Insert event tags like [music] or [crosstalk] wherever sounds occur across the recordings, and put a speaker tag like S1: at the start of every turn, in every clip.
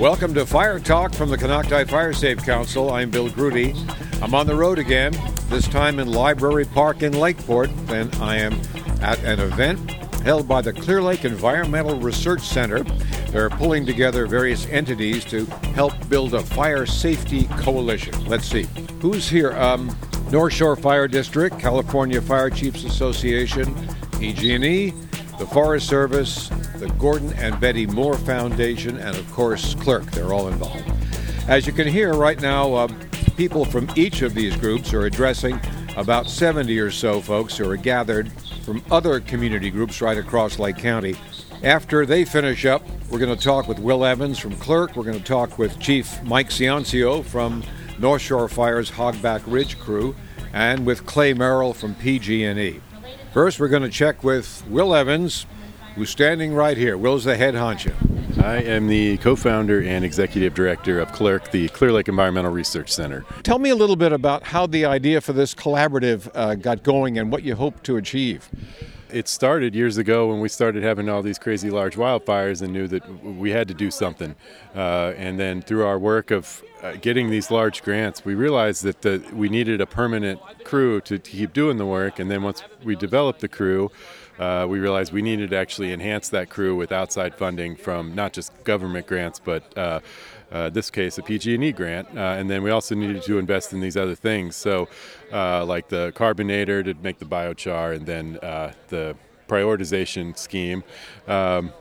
S1: Welcome to Fire Talk from the Konocti Fire Safe Council. I'm Bill Grudy. I'm on the road again, this time in Library Park in Lakeport, and I am at an event held by the Clear Lake Environmental Research Center. They're pulling together various entities to help build a fire safety coalition. Let's see. Who's here? Um, North Shore Fire District, California Fire Chiefs Association, PG&E, the Forest Service, the Gordon and Betty Moore Foundation, and of course, CLERC. They're all involved. As you can hear right now, uh, people from each of these groups are addressing about 70 or so folks who are gathered from other community groups right across Lake County. After they finish up, we're going to talk with Will Evans from CLERC. We're going to talk with Chief Mike Ciancio from North Shore Fire's Hogback Ridge crew, and with Clay Merrill from PG&E. First, we're going to check with Will Evans, who's standing right here. Will's the head honcho.
S2: I am the co founder and executive director of CLERC, the Clear Lake Environmental Research Center.
S1: Tell me a little bit about how the idea for this collaborative uh, got going and what you hope to achieve.
S2: It started years ago when we started having all these crazy large wildfires and knew that we had to do something. Uh, and then through our work of uh, getting these large grants, we realized that the, we needed a permanent crew to, to, keep doing the work. And then once we developed the crew, uh, we realized we needed to actually enhance that crew with outside funding from not just government grants, but uh, this case a PG&E grant, uh, and then we also needed to invest in these other things. So, uh, like the carbonator to make the biochar, and then uh, the prioritization scheme. Um,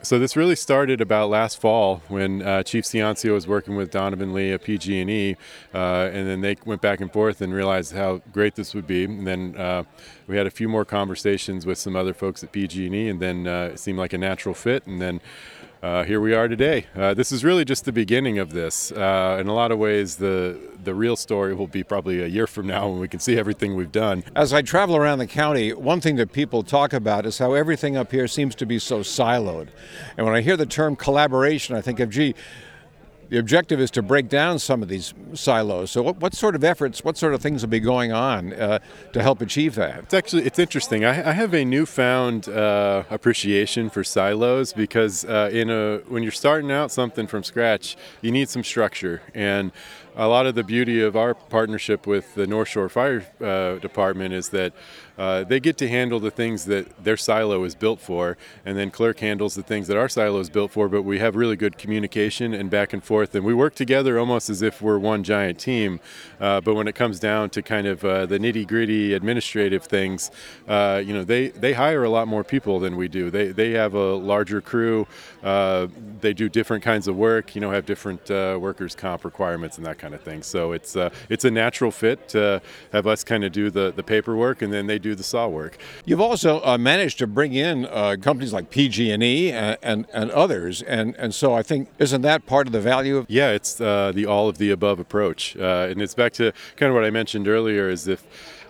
S2: so this really started about last fall when uh, Chief Ciancio was working with Donovan Lee at PG&E, uh, and then they went back and forth and realized how great this would be. And then uh, we had a few more conversations with some other folks at PG&E, and then uh, it seemed like a natural fit. And then uh, here we are today. Uh, this is really just the beginning of this. Uh, in a lot of ways, the the real story will be probably a year from now when we can see everything we've done.
S1: As I travel around the county, one thing that people talk about is how everything up here seems to be so siloed. And when I hear the term collaboration, I think of, gee, the objective is to break down some of these silos. So, what, what sort of efforts, what sort of things will be going on uh, to help achieve that?
S2: It's actually it's interesting. I, I have a newfound uh, appreciation for silos because uh, in a when you're starting out something from scratch, you need some structure and a lot of the beauty of our partnership with the North Shore Fire uh, Department is that uh, they get to handle the things that their silo is built for, and then CLERC handles the things that our silo is built for. But we have really good communication and back and forth, and we work together almost as if we're one giant team. Uh, but when it comes down to kind of uh, the nitty gritty administrative things, uh, you know, they they hire a lot more people than we do. They they have a larger crew. Uh, they do different kinds of work. You know, have different workers' comp requirements and that kind of thing. So it's uh, it's a natural fit to have us kind of do the, the paperwork and then they do the saw work.
S1: You've also uh, managed to bring in uh, companies like PG&E and, and, and, others, and, and so I think isn't that part of the value of?
S2: Yeah, it's uh, the all of the above approach, uh, and it's back to kind of what I mentioned earlier is if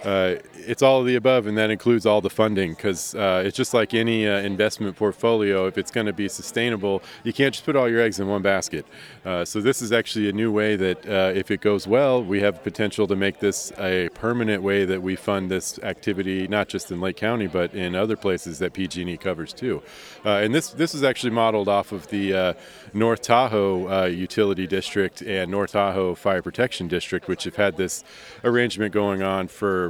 S2: uh, it's all of the above, and that includes all the funding because uh, it's just like any uh, investment portfolio. If it's going to be sustainable, you can't just put all your eggs in one basket. Uh, so this is actually a new way that, uh, if it goes well, we have potential to make this a permanent way that we fund this activity, not just in Lake County, but in other places that PG&E covers too. Uh, and this this is actually modeled off of the North Tahoe Utility District and North Tahoe Fire Protection District, which have had this arrangement going on for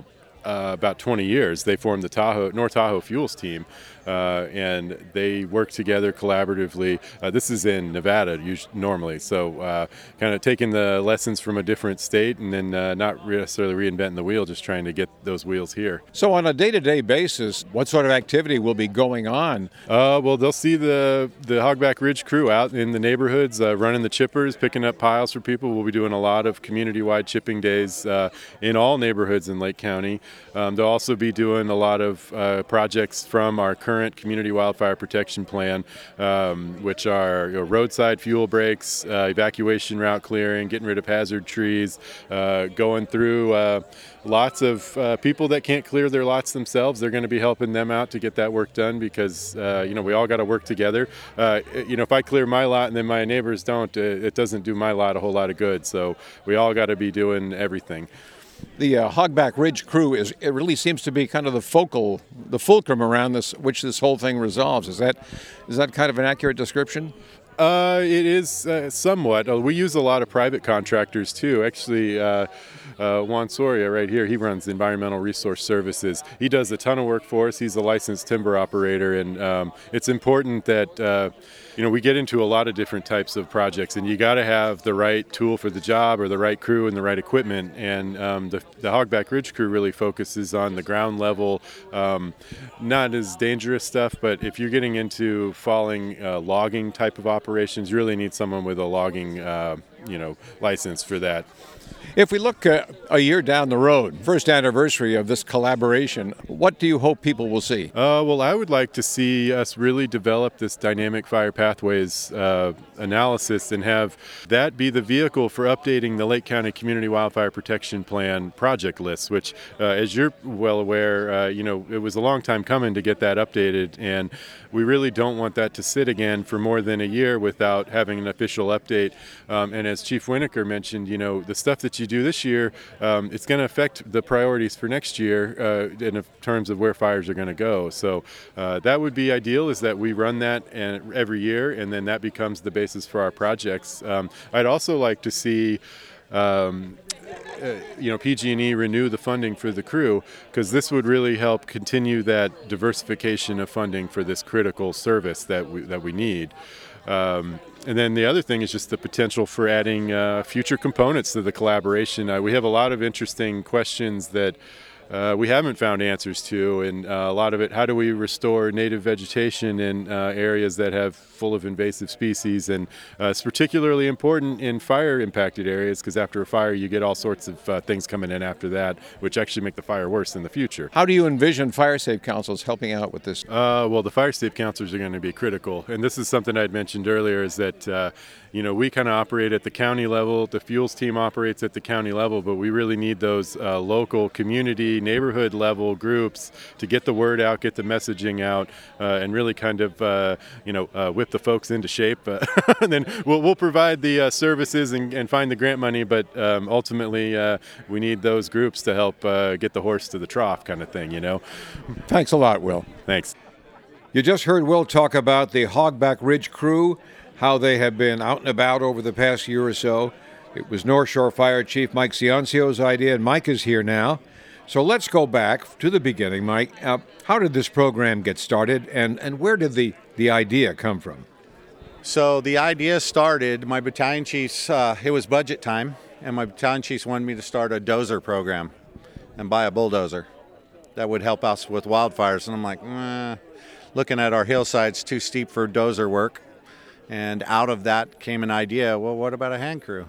S2: uh, about 20 years. They formed the Tahoe North Tahoe Fuels team, uh, and they work together collaboratively. Uh, this is in Nevada usually, normally, so uh, kind of taking the lessons from a different state and then uh, not necessarily reinventing the wheel, just trying to get those wheels here.
S1: So, on a day-to-day basis, what sort of activity will be going on?
S2: Uh, well, they'll see the the Hogback Ridge crew out in the neighborhoods running the chippers, picking up piles for people. We'll be doing a lot of community-wide chipping days in all neighborhoods in Lake County. Um, they'll also be doing a lot of projects from our current current community wildfire protection plan, um, which are you know, roadside fuel breaks, uh, evacuation route clearing, getting rid of hazard trees, uh, going through uh, lots of uh, people that can't clear their lots themselves. They're going to be helping them out to get that work done because uh, you know we all got to work together. Uh, you know, if I clear my lot and then my neighbors don't, it doesn't do my lot a whole lot of good. So we all got to be doing everything
S1: the uh, Hogback Ridge crew is it really seems to be kind of the focal, the fulcrum around this, which this whole thing resolves. Is that is that kind of an accurate description?
S2: Uh, it is uh, somewhat. Uh, we use a lot of private contractors too. Actually, uh, uh, Juan Soria right here, he runs Environmental Resource Services. He does a ton of work for us. He's a licensed timber operator, and um, it's important that uh, you know we get into a lot of different types of projects, and you got to have the right tool for the job or the right crew and the right equipment. And um, the, the Hogback Ridge crew really focuses on the ground level, um, not as dangerous stuff, but if you're getting into falling logging type of operations, you really need someone with a logging, uh, you know, license for that.
S1: If we look uh, a year down the road, first anniversary of this collaboration, what do you hope people will see?
S2: Uh, well, I would like to see us really develop this dynamic fire pathways uh, analysis and have that be the vehicle for updating the Lake County Community Wildfire Protection Plan project list, which, uh, as you're well aware, uh, you know, it was a long time coming to get that updated, and we really don't want that to sit again for more than a year without having an official update. Um, and as Chief Winokur mentioned, you know, the stuff that you do this year, um, it's going to affect the priorities for next year uh, in terms of where fires are going to go. So uh, that would be ideal is that we run that and, every year, and then that becomes the basis for our projects. Um, I'd also like to see. Um, uh, you know PG&E renew the funding for the crew because this would really help continue that diversification of funding for this critical service that we that we need. Um, and then the other thing is just the potential for adding uh, future components to the collaboration. Uh, we have a lot of interesting questions that uh, we haven't found answers to, and uh, a lot of it. How do we restore native vegetation in uh, areas that have full of invasive species? And uh, it's particularly important in fire-impacted areas because after a fire, you get all sorts of uh, things coming in after that, which actually make the fire worse in the future.
S1: How do you envision fire safe councils helping out with this?
S2: Uh, well, the fire safe councils are going to be critical, and this is something I'd mentioned earlier. Is that you know we kind of operate at the county level, the fuels team operates at the county level, but we really need those local community neighborhood level groups to get the word out, get the messaging out, uh, and really kind of uh, you know uh, whip the folks into shape. Uh, [laughs] and then we'll, we'll provide the uh, services and, and, find the grant money, but um, ultimately uh, we need those groups to help get the horse to the trough, kind of thing. You know.
S1: Thanks a lot, Will.
S2: Thanks.
S1: You just heard Will talk about the Hogback Ridge crew, how they have been out and about over the past year or so. It was North Shore Fire Chief Mike Ciancio's idea, and Mike is here now. So let's go back to the beginning, Mike. Uh, how did this program get started, and, and where did the, the idea come from?
S3: So the idea started, my battalion chiefs, uh, it was budget time, and my battalion chiefs wanted me to start a dozer program and buy a bulldozer that would help us with wildfires. And I'm like, eh, looking at our hillsides, too steep for dozer work. And out of that came an idea well, what about a hand crew?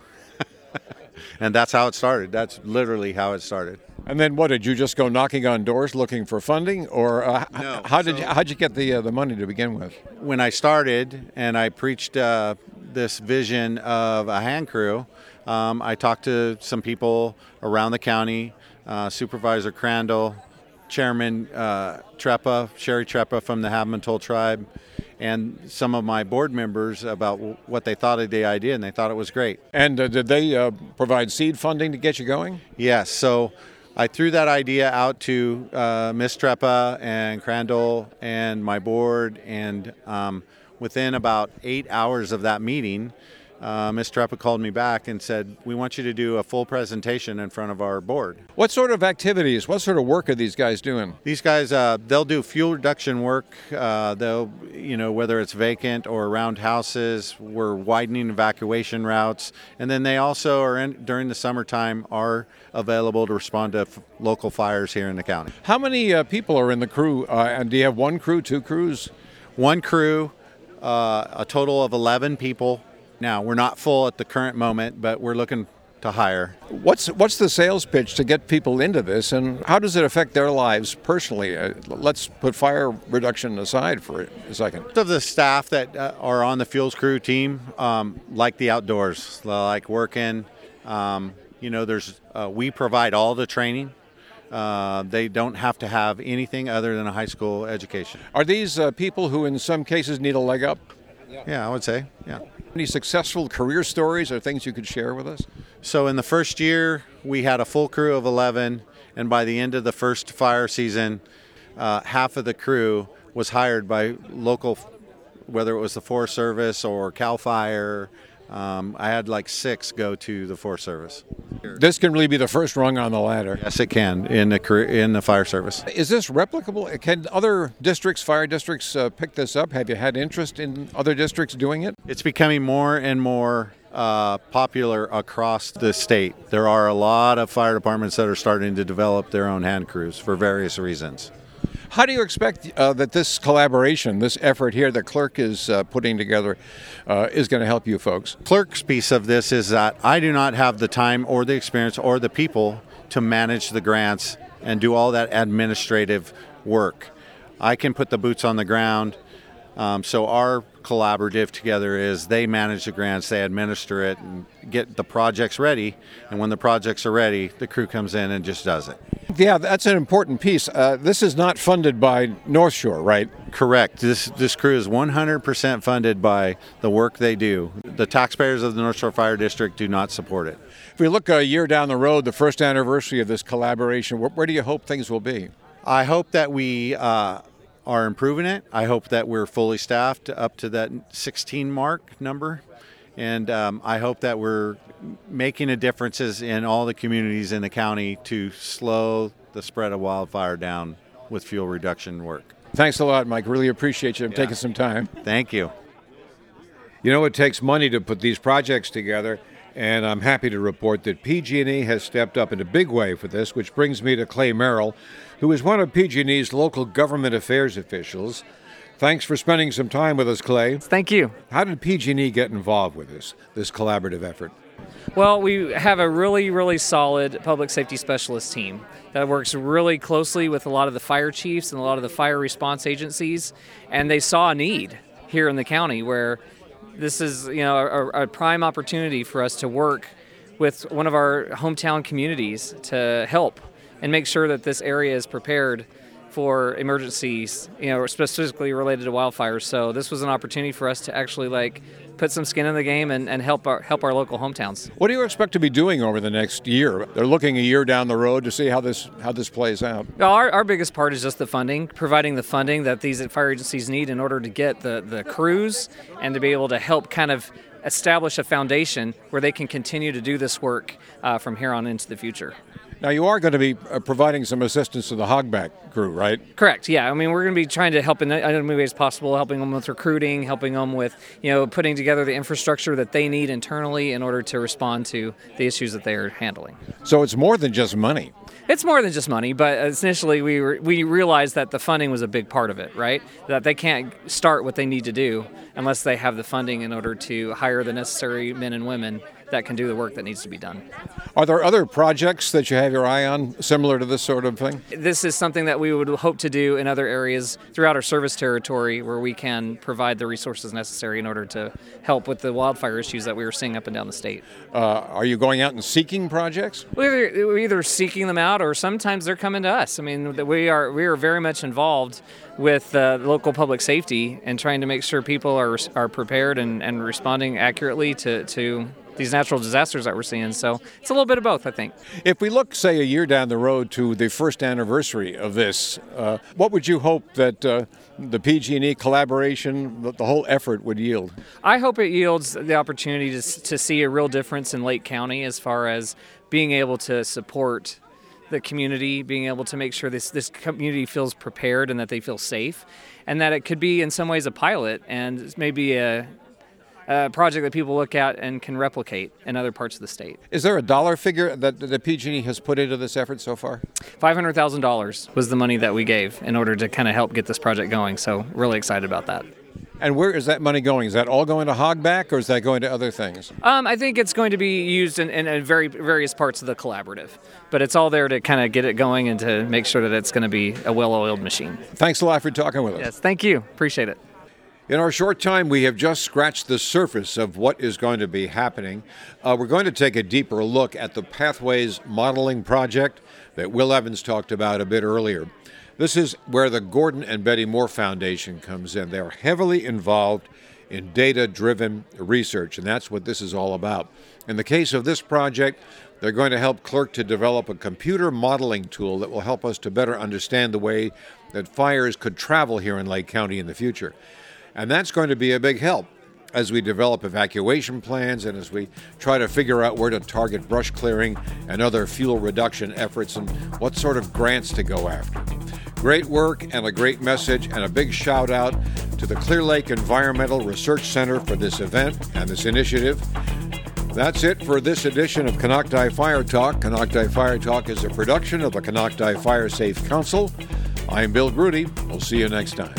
S3: [laughs] and that's how it started. That's literally how it started.
S1: And then what did you just go knocking on doors looking for funding, or uh,
S3: no,
S1: how did so you, how'd you get the uh, the money to begin with?
S3: When I started and I preached uh, this vision of a hand crew, um, I talked to some people around the county, uh, Supervisor Crandell, Chairman uh, Treppa, Sherry Treppa from the Habematolel tribe, and some of my board members about what they thought of the idea, and they thought it was great.
S1: And uh, did they uh, provide seed funding to get you going?
S3: Yes. So I threw that idea out to uh, Miss Treppa and Crandell and my board, and um, within about eight hours of that meeting, uh, Ms. Treppa called me back and said, "We want you to do a full presentation in front of our board."
S1: What sort of activities? What sort of work are these guys doing?
S3: These guys, uh, they'll do fuel reduction work. Uh, they'll, you know, whether it's vacant or around houses. We're widening evacuation routes, and then they also are in during the summertime are available to respond to f- local fires here in the county.
S1: How many uh, people are in the crew? Uh, and do you have one crew, two crews?
S3: One crew, uh, a total of eleven people now, we're not full at the current moment, but we're looking to hire.
S1: What's what's the sales pitch to get people into this, and how does it affect their lives personally? Uh, let's put fire reduction aside for a second.
S3: Of the staff that uh, are on the fuels crew team, um, like the outdoors, they like working. Um, you know, there's uh, we provide all the training. Uh, they don't have to have anything other than a high school education.
S1: Are these uh, people who, in some cases, need a leg up?
S3: Yeah, I would say, yeah.
S1: Any successful career stories or things you could share with us?
S3: So, in the first year, we had a full crew of 11, and by the end of the first fire season, uh, half of the crew was hired by local whether it was the Forest Service or Cal Fire. Um, I had like six go to the Forest Service.
S1: This can really be the first rung on the ladder.
S3: Yes, it can in the career, in the fire service.
S1: Is this replicable? Can other districts, fire districts, uh, pick this up? Have you had interest in other districts doing it?
S3: It's becoming more and more uh, popular across the state. There are a lot of fire departments that are starting to develop their own hand crews for various reasons.
S1: How do you expect uh, that this collaboration, this effort here that CLERC is uh, putting together, uh, is going to help you folks?
S3: CLERC's piece of this is that I do not have the time or the experience or the people to manage the grants and do all that administrative work. I can put the boots on the ground. Um, so our collaborative together is they manage the grants, they administer it, and get the projects ready. And when the projects are ready, the crew comes in and just does it.
S1: Yeah, that's an important piece. Uh, this is not funded by North Shore, right?
S3: Correct. This this crew is 100% funded by the work they do. The taxpayers of the North Shore Fire District do not support it.
S1: If we look a year down the road, the first anniversary of this collaboration, where, where do you hope things will be?
S3: I hope that we uh, are improving it. I hope that we're fully staffed up to that 16 mark number. And um, I hope that we're making a differences in all the communities in the county to slow the spread of wildfire down with fuel reduction work.
S1: Thanks a lot, Mike. Really appreciate you
S3: Yeah.
S1: taking some time.
S3: Thank you.
S1: You know, it takes money to put these projects together, and I'm happy to report that PG&E has stepped up in a big way for this, which brings me to Clay Merrill, who is one of PG&E's local government affairs officials. Thanks for spending some time with us, Clay.
S4: Thank you.
S1: How did PG&E get involved with this this collaborative effort?
S4: Well, we have a really, really solid public safety specialist team that works really closely with a lot of the fire chiefs and a lot of the fire response agencies, and they saw a need here in the county where this is, you know, a, a prime opportunity for us to work with one of our hometown communities to help and make sure that this area is prepared for emergencies, you know, specifically related to wildfires. So this was an opportunity for us to actually like put some skin in the game and, and help our help our local hometowns.
S1: What do you expect to be doing over the next year? They're looking a year down the road to see how this how this plays out.
S4: Our, our biggest part is just the funding, providing the funding that these fire agencies need in order to get the, the crews and to be able to help kind of establish a foundation where they can continue to do this work uh, from here on into the future.
S1: Now you are going to be uh, providing some assistance to the hogback crew, right?
S4: Correct. Yeah. I mean, we're going to be trying to help in any way as possible, helping them with recruiting, helping them with, you know, putting together the infrastructure that they need internally in order to respond to the issues that they are handling.
S1: So it's more than just money.
S4: It's more than just money, but initially we were, we realized that the funding was a big part of it, right? That they can't start what they need to do unless they have the funding in order to hire the necessary men and women that can do the work that needs to be done.
S1: Are there other projects that you have your eye on similar to this sort of thing?
S4: This is something that we would hope to do in other areas throughout our service territory where we can provide the resources necessary in order to help with the wildfire issues that we were seeing up and down the state.
S1: Uh, are you going out and seeking projects?
S4: We're either, we're either seeking them out or sometimes they're coming to us. I mean, we are we are very much involved with uh, local public safety and trying to make sure people are are prepared and, and responding accurately to, to these natural disasters that we're seeing. So it's a little bit of both, I think.
S1: If we look, say, a year down the road to the first anniversary of this, uh, what would you hope that uh, the PG&E collaboration, the, the whole effort, would yield?
S4: I hope it yields the opportunity to, to see a real difference in Lake County as far as being able to support the community, being able to make sure this, this community feels prepared and that they feel safe, and that it could be in some ways a pilot and maybe a, a project that people look at and can replicate in other parts of the state.
S1: Is there a dollar figure that the PG&E has put into this effort so far?
S4: $500,000 was the money that we gave in order to kind of help get this project going, so really excited about that.
S1: And where is that money going? Is that all going to hogback, or is that going to other things?
S4: Um, I think it's going to be used in, in, in very various parts of the collaborative, but it's all there to kind of get it going and to make sure that it's going to be a well-oiled machine.
S1: Thanks a lot for talking with us.
S4: Yes, thank you. Appreciate it.
S1: In our short time, we have just scratched the surface of what is going to be happening. Uh, we're going to take a deeper look at the Pathways Modeling Project that Will Evans talked about a bit earlier. This is where the Gordon and Betty Moore Foundation comes in. They're heavily involved in data driven research, and that's what this is all about. In the case of this project, they're going to help CLERC to develop a computer modeling tool that will help us to better understand the way that fires could travel here in Lake County in the future. And that's going to be a big help as we develop evacuation plans and as we try to figure out where to target brush clearing and other fuel reduction efforts and what sort of grants to go after. Great work and a great message, and a big shout out to the Clear Lake Environmental Research Center for this event and this initiative. That's it for this edition of Konocti Fire Talk. Konocti Fire Talk is a production of the Konocti Fire Safe Council. I'm Bill Grudy. We'll see you next time.